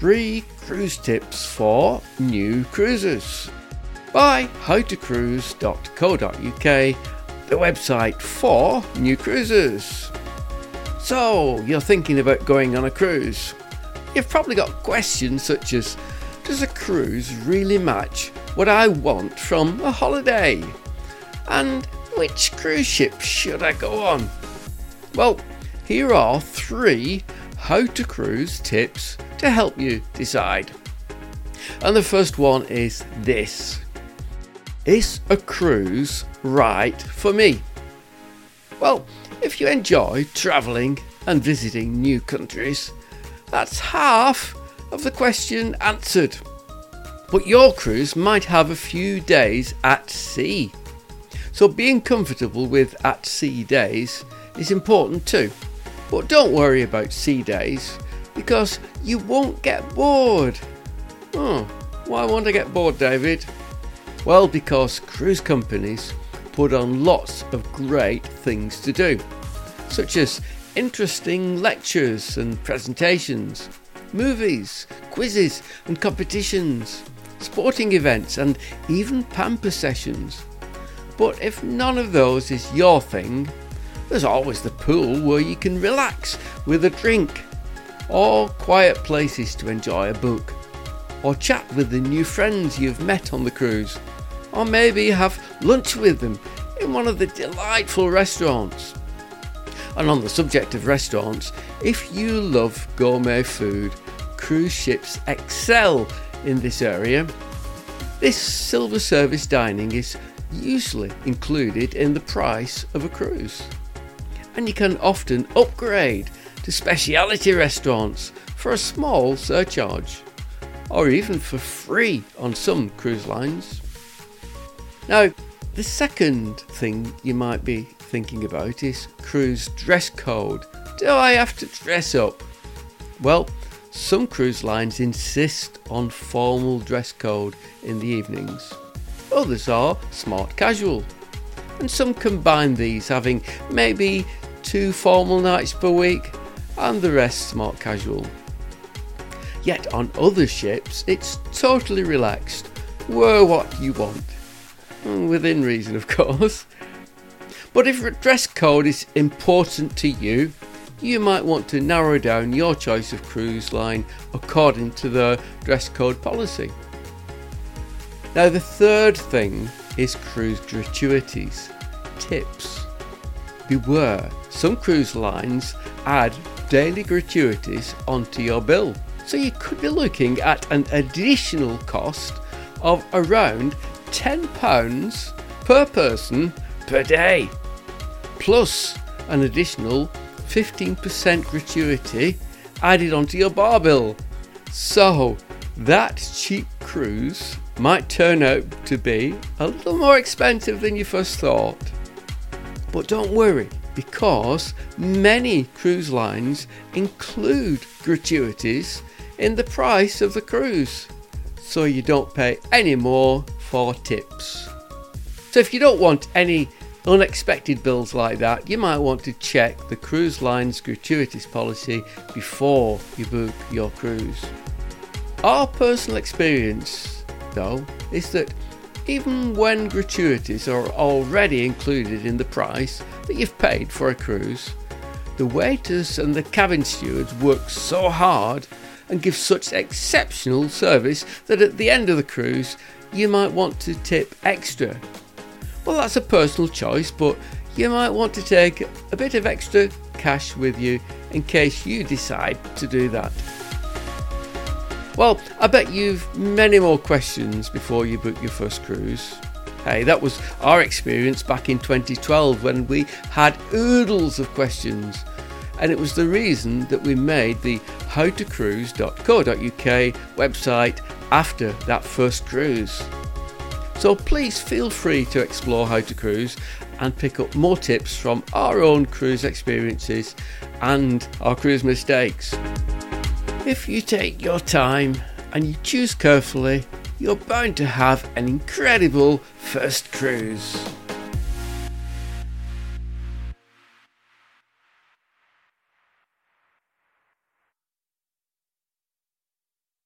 three cruise tips for new cruisers by howtocruise.co.uk, the website for new cruisers. So, you're thinking about going on a cruise. You've probably got questions such as Does a cruise really match what I want from a holiday? And which cruise ship should I go on? Well, here are three how to cruise tips to help you decide. And the first one is this Is a cruise right for me? Well, if you enjoy travelling and visiting new countries, that's half of the question answered. But your cruise might have a few days at sea. So being comfortable with at sea days is important too. But don't worry about sea days because you won't get bored. Oh, why won't I get bored, David? Well, because cruise companies put on lots of great things to do, such as interesting lectures and presentations, movies, quizzes and competitions, sporting events, and even pamper sessions. But if none of those is your thing, there's always the pool where you can relax with a drink, or quiet places to enjoy a book, or chat with the new friends you've met on the cruise, or maybe have lunch with them in one of the delightful restaurants. And on the subject of restaurants, if you love gourmet food, cruise ships excel in this area. This silver service dining is usually included in the price of a cruise and you can often upgrade to specialty restaurants for a small surcharge, or even for free on some cruise lines. Now, the second thing you might be thinking about is cruise dress code. Do I have to dress up? Well, some cruise lines insist on formal dress code in the evenings. Others are smart casual. And some combine these, having maybe two formal nights per week, and the rest smart casual. Yet on other ships, it's totally relaxed. Wear what you want. Mm, within reason, of course. But if a dress code is important to you, you might want to narrow down your choice of cruise line according to the dress code policy. Now, the third thing is cruise gratuities, tips. Beware some cruise lines add daily gratuities onto your bill, so you could be looking at an additional cost of around £10 per person per day, plus an additional 15% gratuity added onto your bar bill. So, that cheap cruise might turn out to be a little more expensive than you first thought. But don't worry, because many cruise lines include gratuities in the price of the cruise, so you don't pay any more for tips. So, if you don't want any unexpected bills like that, you might want to check the cruise line's gratuities policy before you book your cruise. Our personal experience, though, is that even when gratuities are already included in the price that you've paid for a cruise. The waiters and the cabin stewards work so hard and give such exceptional service that at the end of the cruise you might want to tip extra. Well, that's a personal choice, but you might want to take a bit of extra cash with you in case you decide to do that. Well, I bet you've many more questions before you book your first cruise. Hey, that was our experience back in 2012 when we had oodles of questions. And it was the reason that we made the howtocruise.co.uk website after that first cruise. So please feel free to explore how to cruise and pick up more tips from our own cruise experiences and our cruise mistakes. If you take your time and you choose carefully, you're bound to have an incredible first cruise.